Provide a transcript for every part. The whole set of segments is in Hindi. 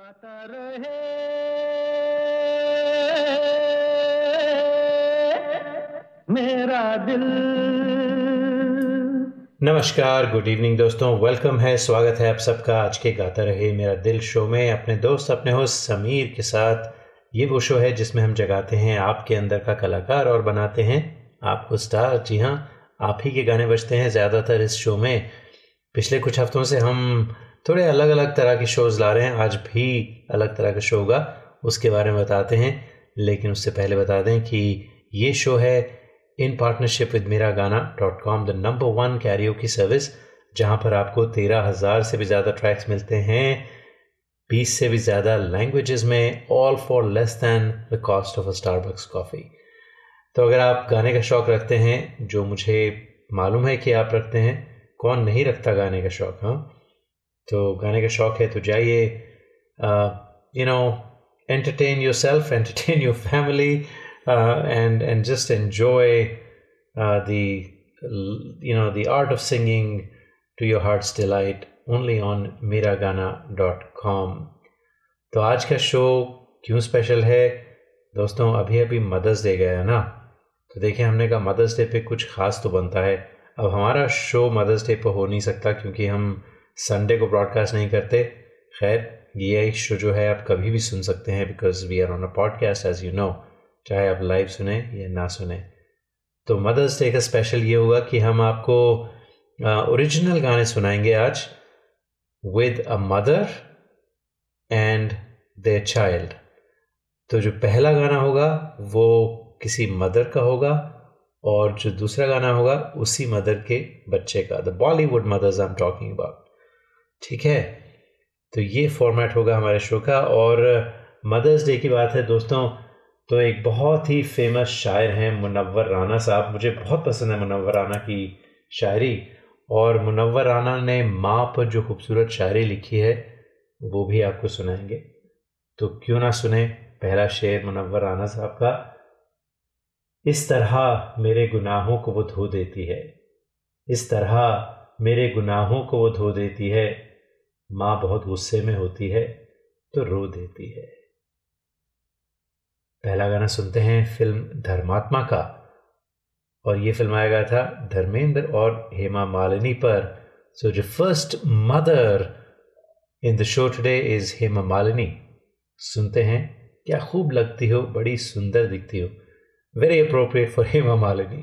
गाता रहे। मेरा दिल। नमस्कार गुड इवनिंग दोस्तों वेलकम है, स्वागत है आप सबका आज के गाता रहे मेरा दिल शो में। अपने दोस्त, अपने होस्ट समीर के साथ ये वो शो है जिसमें हम जगाते हैं आपके अंदर का कलाकार और बनाते हैं आपको स्टार जी हाँ आप ही के गाने बजते हैं ज़्यादातर इस शो में। पिछले कुछ हफ्तों से हम थोड़े अलग अलग तरह के शोज़ ला रहे हैं। आज भी अलग तरह का शो होगा, उसके बारे में बताते हैं। लेकिन उससे पहले बता दें कि ये शो है इन partnership with Mera Gaana dot com the number one karaoke की सर्विस जहाँ पर आपको तेरह हज़ार से भी ज़्यादा ट्रैक्स मिलते हैं, बीस से भी ज़्यादा लैंग्वेजेस में all for less than the cost of a Starbucks coffee तो अगर आप गाने का शौक़ रखते हैं, जो मुझे मालूम है कि आप रखते हैं, कौन नहीं रखता गाने का शौक़ हाँ? तो गाने का शौक है तो जाइए। You know entertain yourself entertain your family and and just enjoy do know the art of singing to your heart's delight only on Mera Gaana dot com तो आज का शो क्यों स्पेशल है? दोस्तों, अभी अभी मदर्स डे गया ना? तो देखिए, हमने कहा मदर्स डे पे कुछ खास तो बनता है। अब हमारा शो मदर्स डे पर हो नहीं सकता क्योंकि हम संडे को ब्रॉडकास्ट नहीं करते। खैर, ये शो जो है, आप कभी भी सुन सकते हैं because we are on a podcast as you know चाहे आप लाइव सुने या ना सुने। तो मदर्स डे का स्पेशल ये होगा कि हम आपको ओरिजिनल गाने सुनाएँगे आज with a mother and the child तो जो पहला गाना होगा, वो किसी मदर का होगा और जो दूसरा गाना होगा, उसी मदर के बच्चे का। The Bollywood mothers I am talking about ठीक है? तो ये फॉर्मेट होगा हमारे शो का और मदर्स डे की बात है दोस्तों तो एक बहुत ही फ़ेमस शायर हैं मुनव्वर राना साहब। मुझे बहुत पसंद है मुनव्वर राना की शायरी और मुनव्वर राना ने माँ पर जो खूबसूरत शायरी लिखी है, वो भी आपको सुनाएँगे। तो क्यों ना सुने पहला शेर मुनव्वर राना साहब का। इस तरह मेरे गुनाहों को वो धो देती है। इस तरह मेरे गुनाहों को वो धो देती है। माँ बहुत गुस्से में होती है तो रो देती है। पहला गाना सुनते हैं फ़िल्म धर्मात्मा का, और ये फिल्माया गया था धर्मेंद्र और हेमा मालिनी पर सो जो first mother in the show today is Hema Malini. सुनते हैं, क्या खूब लगती हो, बड़ी सुंदर दिखती हो। Very appropriate for Hema Malini.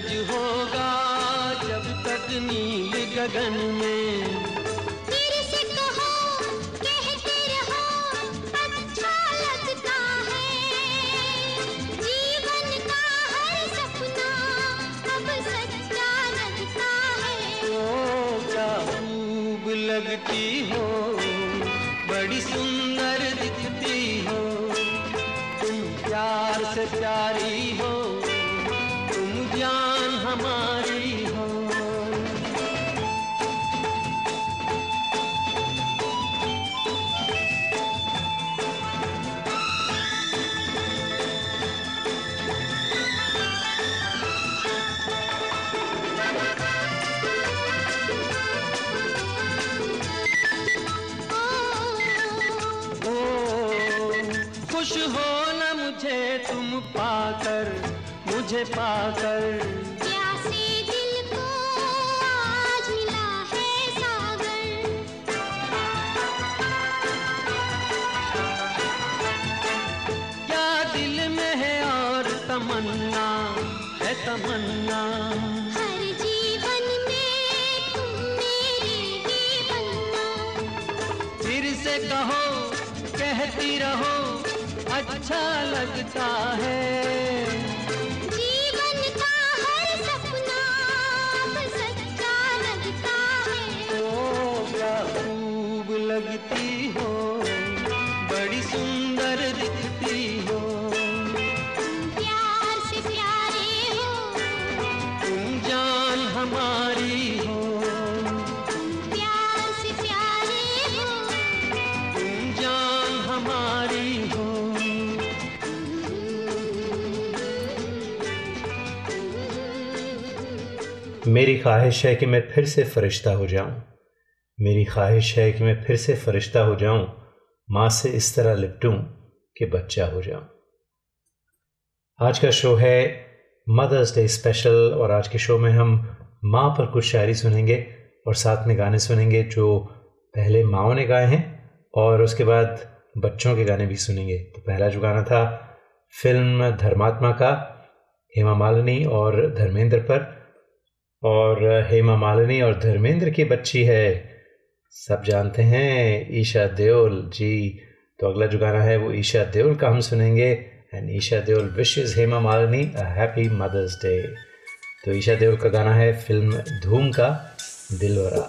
सूरज होगा जब तक नील गगन में। मुझे पाकर। प्यासे दिल को आज मिला है सागर। क्या दिल में है और तमन्ना? है तमन्ना। हर जीवन में तुम मेरे ही बनना। फिर से कहो कहती रहो अच्छा लगता है। मेरी ख्वाहिश है कि मैं फिर से फरिश्ता हो जाऊँ। मेरी ख्वाहिश है कि मैं फिर से फरिश्ता हो जाऊँ, माँ से इस तरह लिपटूं कि बच्चा हो जाऊँ। आज का शो है मदर्स डे स्पेशल और आज के शो में हम माँ पर कुछ शायरी सुनेंगे और साथ में गाने सुनेंगे जो पहले माओ ने गाए हैं और उसके बाद बच्चों के गाने भी सुनेंगे। तो पहला जो गाना था, फ़िल्म धर्मात्मा का, हेमा मालिनी और धर्मेंद्र पर। और हेमा मालिनी और धर्मेंद्र की बच्ची है। सब जानते हैं ईशा देओल। जी तो अगला जो गाना है वो ईशा देओल का हम सुनेंगे। And Esha Deol wishes Hema Malini a happy mother's day तो ईशा देओल का गाना है फ़िल्म धूम का दिलवरा।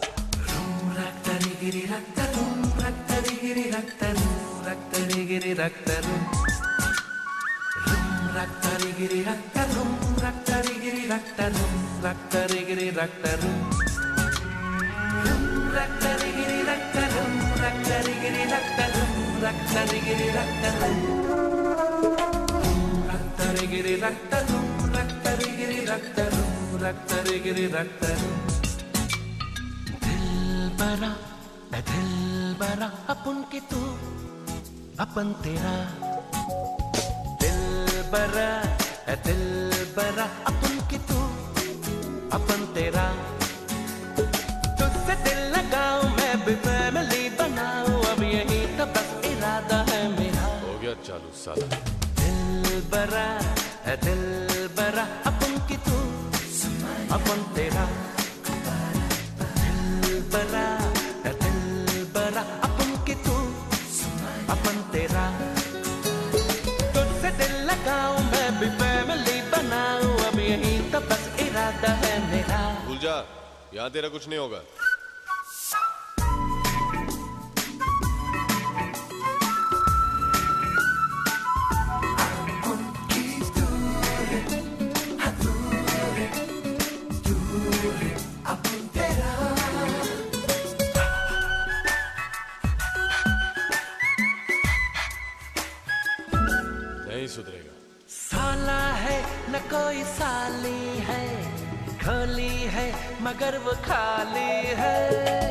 बरा दिल बरा अपन के तू अपन तेरा दिल बरा दिल बरा अपन के तू अपन तेरा। तुझसे दिल लगाओ मैं भी फैमिली बनाओ अब यही तो बस इरादा है मेरा। हो गया चालू साला। दिल बरा दिल बरा अपन की तू। अपन तेरा। दिल बरा यहाँ तेरा कुछ नहीं होगा। नहीं सुधरेगा। साला है न कोई साली है। खोली है मगर वो खाली है।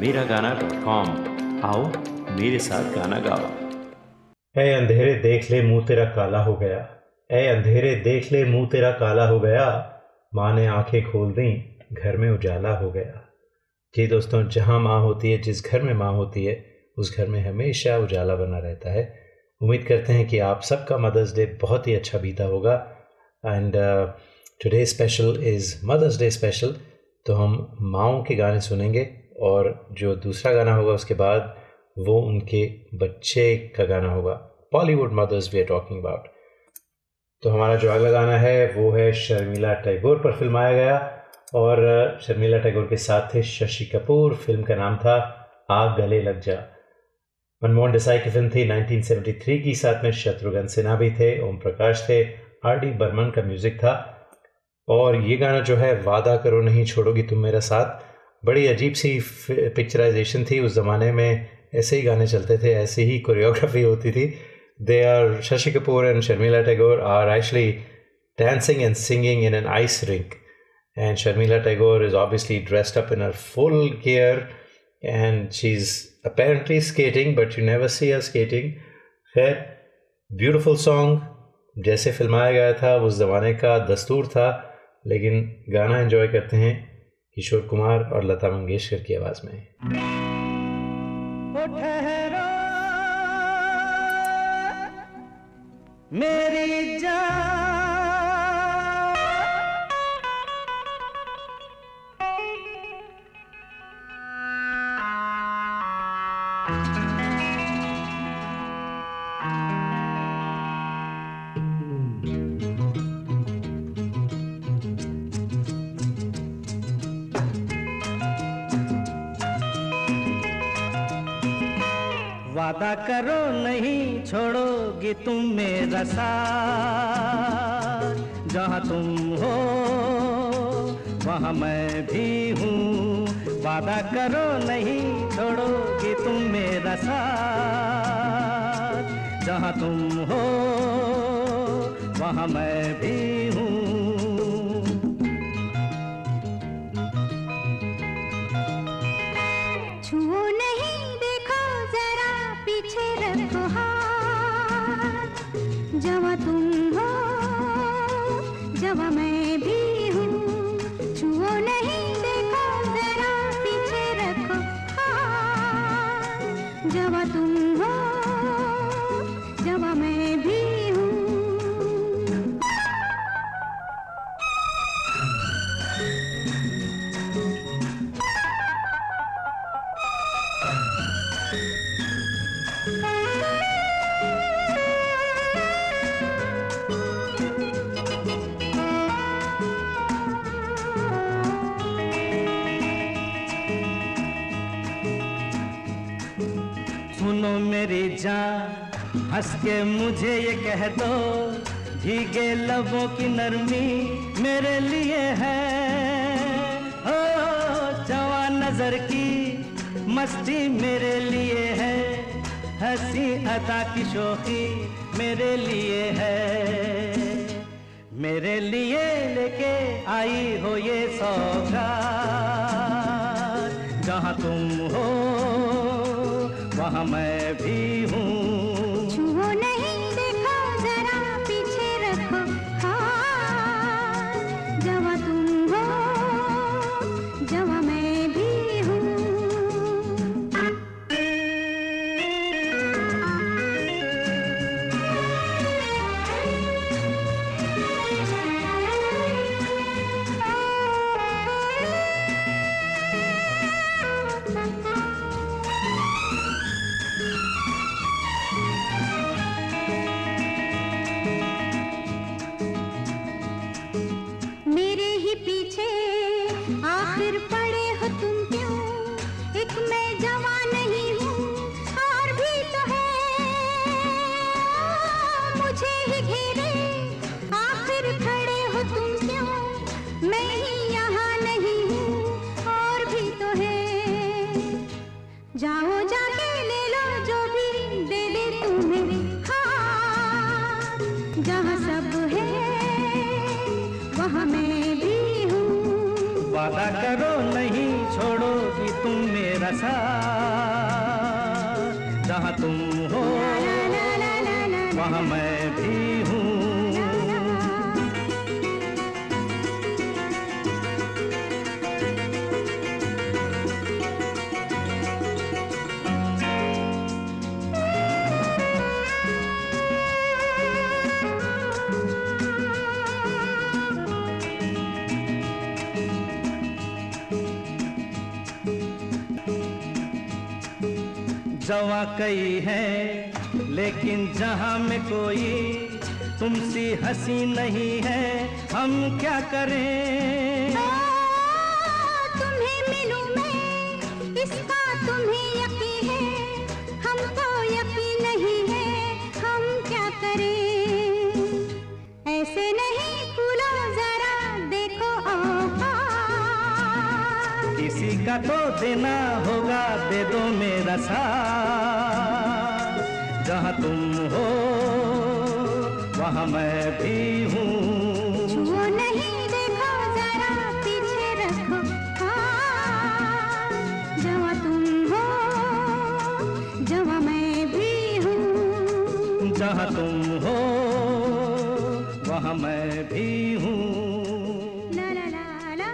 मेरागाना.com आओ, मेरे साथ गाना गाओ। ऐ अंधेरे देख ले, मुँह तेरा काला हो गया। ऐ अंधेरे देख ले, मुँह तेरा काला हो गया। माँ ने आँखें खोल दी, घर में उजाला हो गया। जी दोस्तों, जहाँ माँ होती है, जिस घर में माँ होती है, उस घर में हमेशा उजाला बना रहता है। उम्मीद करते हैं कि आप सबका मदर्स डे बहुत ही अच्छा बीता होगा। And today special is mother's day special तो हम माओ के गाने सुनेंगे। और जो दूसरा गाना होगा उसके बाद वो उनके बच्चे का गाना होगा। Bollywood mothers we are talking about तो हमारा जो अगला गाना है, वो है शर्मिला टैगोर पर फिल्माया गया और शर्मिला टैगोर के साथ थे शशि कपूर। फ़िल्म का नाम था आग गले लग जा। मनमोहन देसाई की फ़िल्म थी 1973 की। साथ में शत्रुघ्न सिन्हा भी थे, ओम प्रकाश थे, आर डी बर्मन का म्यूज़िक था। और ये गाना जो है, वादा करो नहीं छोड़ोगी तुम मेरा साथ। बड़ी अजीब सी पिक्चराइजेशन थी उस ज़माने में। ऐसे ही गाने चलते थे, ऐसे ही कोरियोग्राफी होती थी। They are Shashi Kapoor and Sharmila Tagore are actually dancing and singing in an ice rink and Sharmila Tagore is obviously dressed up in her full care and she is apparently skating but you never see her skating खैर ब्यूटिफुल सॉन्ग जैसे फिल्माया गया था, उस जमाने का दस्तूर था, लेकिन गाना एंजॉय करते हैं। किशोर कुमार और लता मंगेशकर की आवाज़ में। मेरी जान। वादा करो, नहीं छोड़ोगी तुम मेरा साथ जहाँ तुम हो, वहाँ मैं भी हूँ। वादा करो, नहीं छोड़ोगी तुम मेरा साथ जहाँ तुम हो, वहाँ मैं मेरी जान, हंस के मुझे ये कह दो, भीगे लबों की नरमी मेरे लिए है। ओ, जवान नज़र की मस्ती मेरे लिए है, हँसी अदा की शोखी मेरे लिए है। मेरे लिए लेके आई हो ये सौगात, जहाँ तुम हो मैं भी हूँ। सा कई है लेकिन जहाँ में कोई तुमसी हँसी नहीं है हम क्या करें? तुम्हें मिलूं मैं इसका तुम्हें यकीन है हमको यकीन नहीं है हम क्या करें? ऐसे नहीं फूलो जरा देखो किसी का तो देना होगा दे दो मेरा साथ। जहाँ तुम हो वहाँ मैं भी हूँ। छुओ नहीं देखो जरा पीछे रखो। हाथ तुम हो जवा मैं भी हूँ। जहाँ तुम हो वहाँ मैं भी हूँ। ला ला ला ला।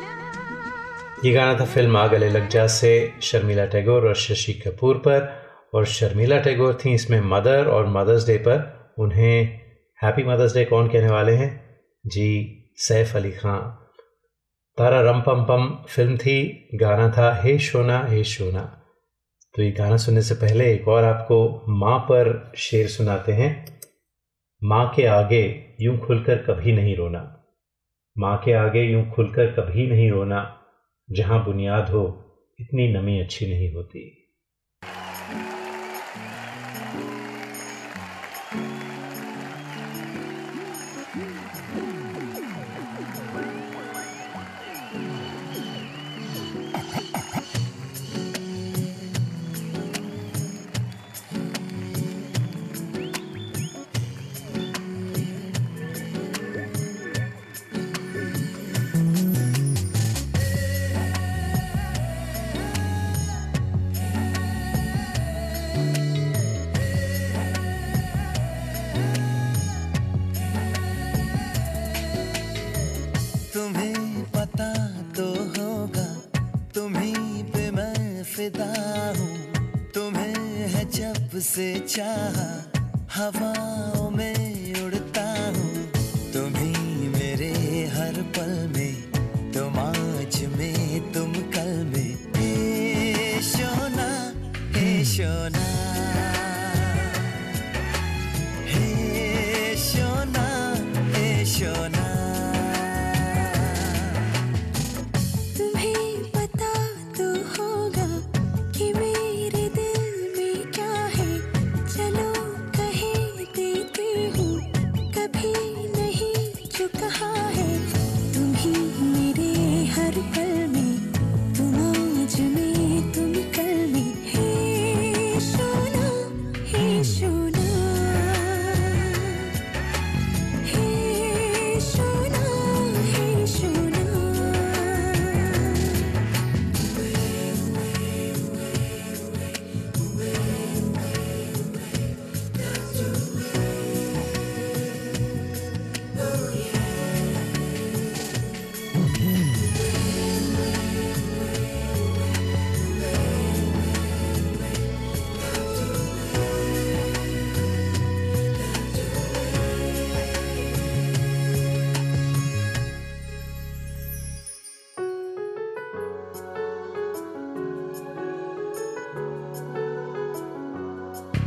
ये गाना था फ़िल्म आग गले लग जा से शर्मिला टैगोर और शशि कपूर पर। और शर्मिला टैगोर थी इसमें मदर और मदर्स डे पर। उन्हें हैप्पी मदर्स डे कौन कहने वाले हैं? जी, सैफ अली खां। तारा रम पम पम फ़िल्म थी, गाना था हे शोना हे शोना। तो ये गाना सुनने से पहले एक और आपको माँ पर शेर सुनाते हैं। माँ के आगे यूँ खुलकर कभी नहीं रोना। माँ के आगे यूँ खुलकर कभी नहीं रोना। जहाँ बुनियाद हो, इतनी नमी अच्छी नहीं होती। पे मैं फिदा हूँ। तुम्हें है जब से चाह, हवाओं में उड़ता हूँ। तुम्हें मेरे हर पल में, तुम आज में, तुम कल में। हे शोना हे शोना।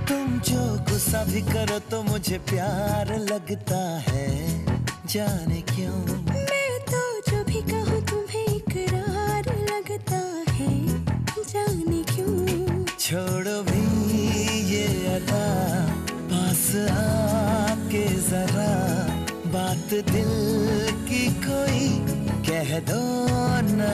तुम जो गुस्सा भी करो तो मुझे प्यार लगता है। जाने क्यों? मैं तो जो भी कहूँ तुम्हें इकरार लगता है। जाने क्यों? छोड़ो भी ये अदा पास आके जरा बात दिल की कोई कह दो ना।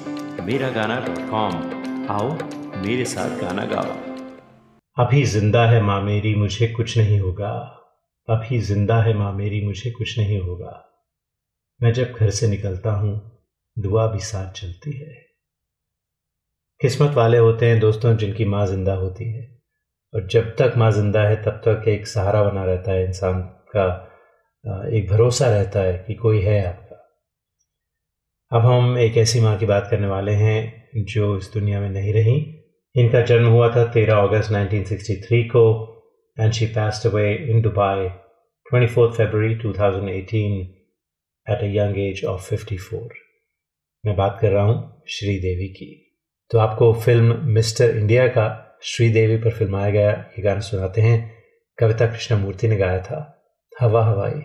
Miragana.com आओ, मेरे साथ गाना गाओ। अभी ज़िंदा है माँ मेरी, मुझे कुछ नहीं होगा। अभी ज़िंदा है माँ मेरी, मुझे कुछ नहीं होगा। मैं जब घर से निकलता हूँ, दुआ भी साथ चलती है। किस्मत वाले होते हैं दोस्तों जिनकी माँ ज़िंदा होती है। और जब तक माँ ज़िंदा है, तब तक एक सहारा बना रहता है इंसान का एक भरोसा रहता है कि कोई है आपका। अब हम एक ऐसी माँ की बात करने वाले हैं जो इस दुनिया में नहीं रही। इनका जन्म हुआ था 13 अगस्त 1963 को and she passed away in Dubai 24 February 2018 at a young age of 54 मैं बात कर रहा हूँ श्रीदेवी की। तो आपको फ़िल्म मिस्टर इंडिया का श्रीदेवी पर फिल्माया गया ये गाना सुनाते हैं। कविता कृष्णमूर्ति ने गाया था, हवा हवाई।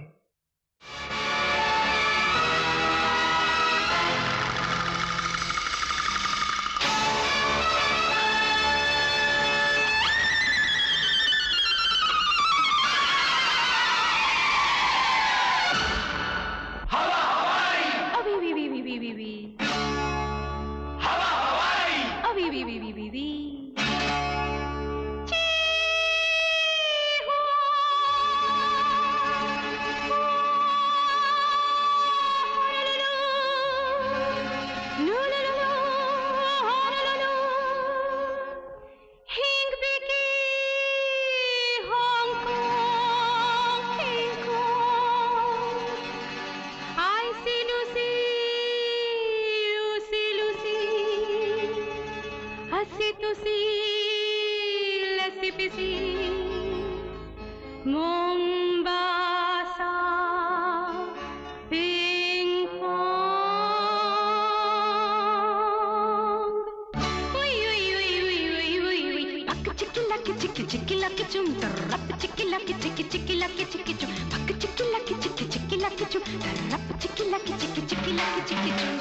Chiki laki chum. Rap chiki laki chiki chiki laki chiki chum. Pak chiki laki chiki chiki laki chum. Rap chiki laki chiki chiki laki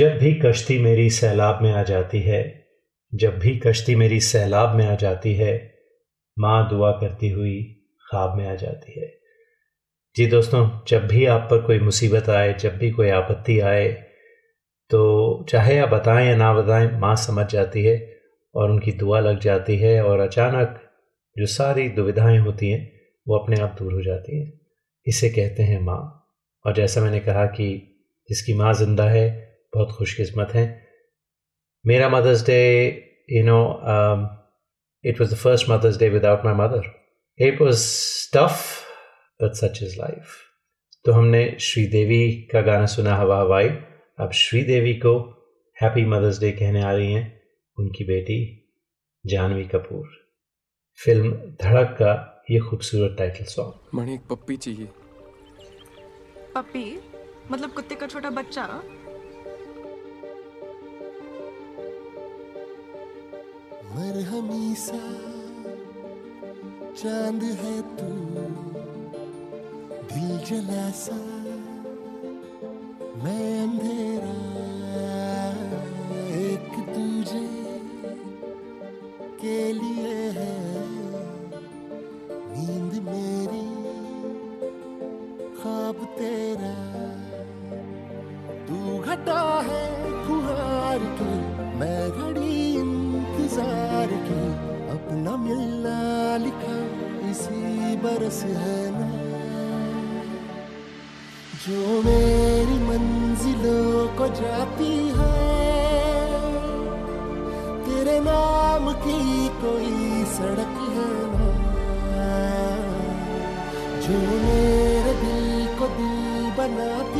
जब भी कश्ती मेरी सैलाब में आ जाती है, जब भी कश्ती मेरी सैलाब में आ जाती है, माँ दुआ करती हुई ख्वाब में आ जाती है। जी दोस्तों, जब भी आप पर कोई मुसीबत आए, जब भी कोई आपत्ति आए तो चाहे आप बताएँ या ना बताएँ, माँ समझ जाती है और उनकी दुआ लग जाती है और अचानक जो सारी दुविधाएँ होती हैं, वो अपने आप दूर हो जाती हैं। इसे कहते हैं माँ। और जैसा मैंने कहा कि जिसकी माँ ज़िंदा है बहुत खुशकिस्मत है। मेरा mother's day you know it was the first mother's day without my mother it was tough but such is life तो हमने श्रीदेवी का गाना सुना हवा हवाई। अब श्रीदेवी को हैप्पी मदर्स डे कहने आ रही हैं उनकी बेटी जानवी कपूर। फ़िल्म धड़क का ये खूबसूरत टाइटल सॉन्ग मणि एक पप्पी चाहिए। पप्पी? मतलब कुत्ते का छोटा बच्चा? मरहमी सा चाँद है तू दिल जला सा मैं अंधेरा। बरस है ना, जो मेरी मंजिलों को जाती है, तेरे नाम की कोई सड़क है ना, जो मेरे दिल को दिल बनाती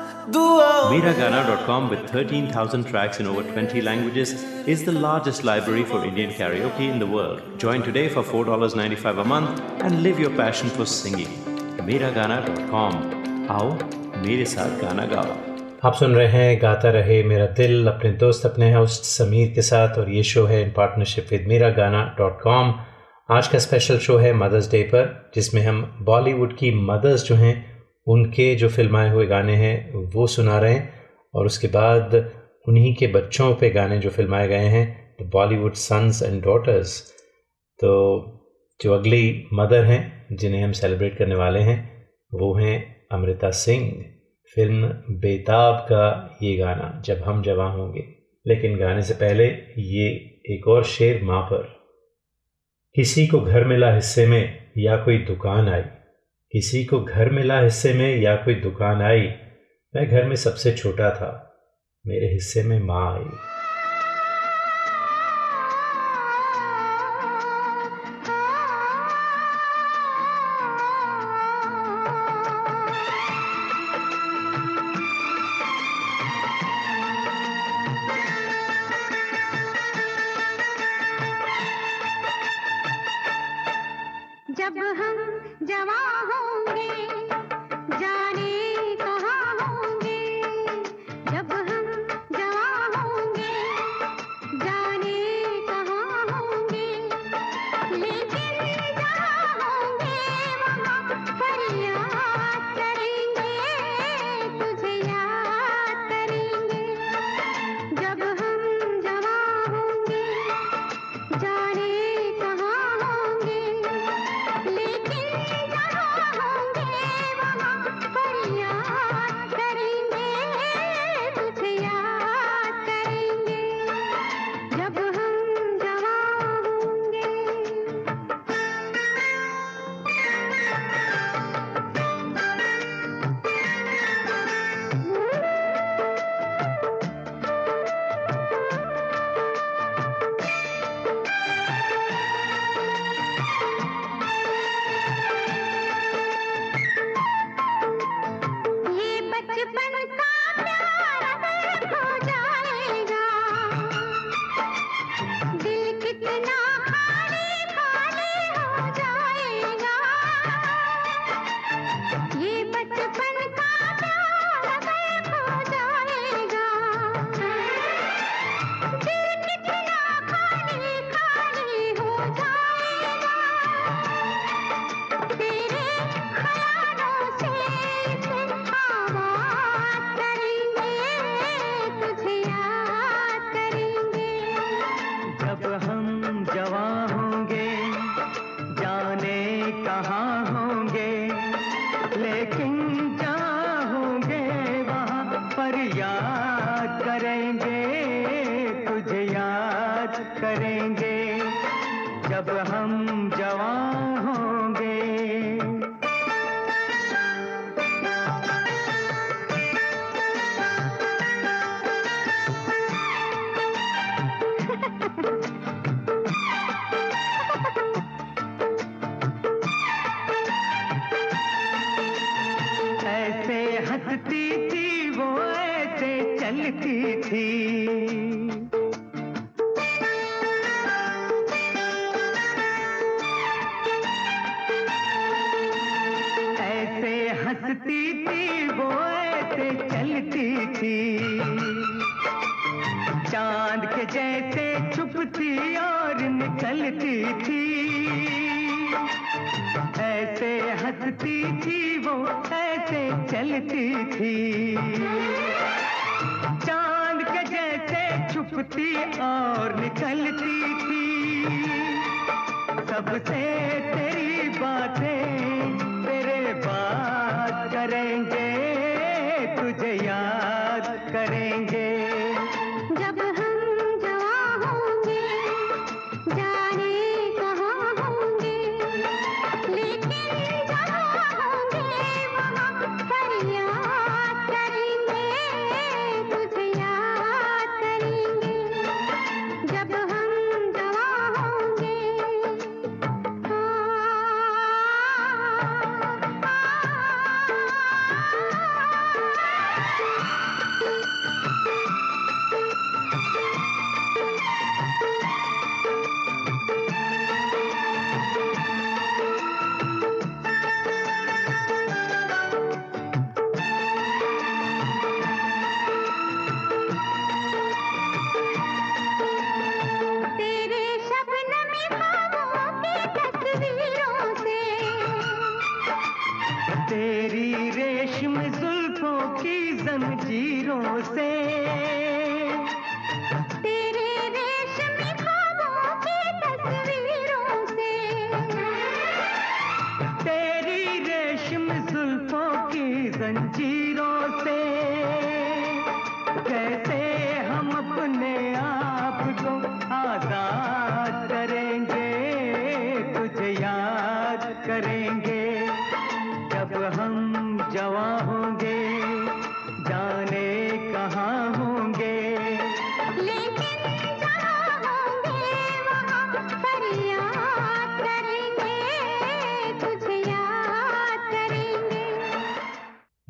Miragana.com, with 13,000 tracks in over 20 languages, is the largest library for Indian karaoke in the world. Join today for $4.95 a month and live your passion for singing. Miragana.com. आओ मेरे साथ गाना गाओ आप सुन रहे हैं गाता रहे मेरा दिल अपने दोस्त अपने होस्ट समीर के साथ और ये शो है इन पार्टनरशिप विद मेरा गाना डॉट कॉम आज का स्पेशल शो है मदर्स डे पर जिसमें हम बॉलीवुड की मदर्स जो हैं उनके जो फिल्माए हुए गाने हैं, वो सुना रहे हैं और उसके बाद उन्हीं के बच्चों पे गाने जो फिल्माए गए हैं the Bollywood sons and daughters तो जो अगली मदर हैं, जिन्हें हम सेलिब्रेट करने वाले हैं, वो हैं अमृता सिंह। फ़िल्म बेताब का ये गाना, जब हम जवा होंगे। लेकिन गाने से पहले ये एक और शेर माँ पर। किसी को घर मिला हिस्से में या कोई दुकान आई किसी को घर मिला हिस्से में या कोई दुकान आई, मैं घर में सबसे छोटा था। मेरे हिस्से में माँ आई।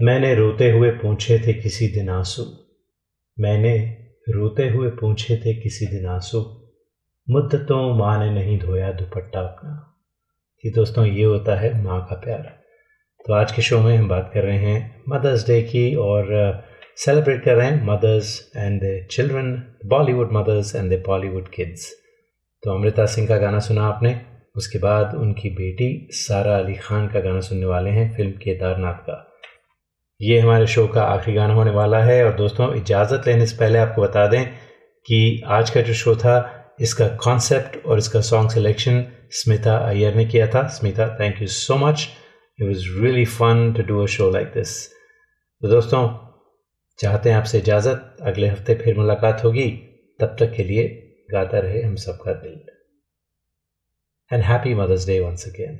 मैंने रोते हुए पूछे थे किसी दिन आँसू। मैंने रोते हुए पूछे थे किसी दिन आँसू। मुद्दतों माँ ने नहीं धोया दुपट्टा अपना। कि दोस्तों, ये होता है माँ का प्यार। तो आज के शो में हम बात कर रहे हैं मदर्स डे की और सेलिब्रेट कर रहे हैं mothers and the children Bollywood mothers and the Bollywood kids तो अमृता सिंह का गाना सुना आपने, उसके बाद उनकी बेटी सारा अली खान का गाना सुनने वाले हैं, फ़िल्म केदारनाथ का। ये हमारे शो का आखिरी गाना होने वाला है। और दोस्तों, इजाज़त लेने से पहले आपको बता दें कि आज का जो शो था, इसका कॉन्सेप्ट और इसका सॉन्ग सिलेक्शन स्मिता अय्यर ने किया था। Smita thank you so much it was really fun to do a show like this तो दोस्तों, चाहते हैं आपसे इजाज़त। अगले हफ़्ते फिर मुलाकात होगी। तब तक के लिए गाता रहे हम सबका दिल। And happy mother's day once again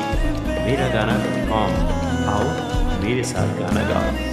मेरा गाना कॉम आओ मेरे साथ गाना गाओ।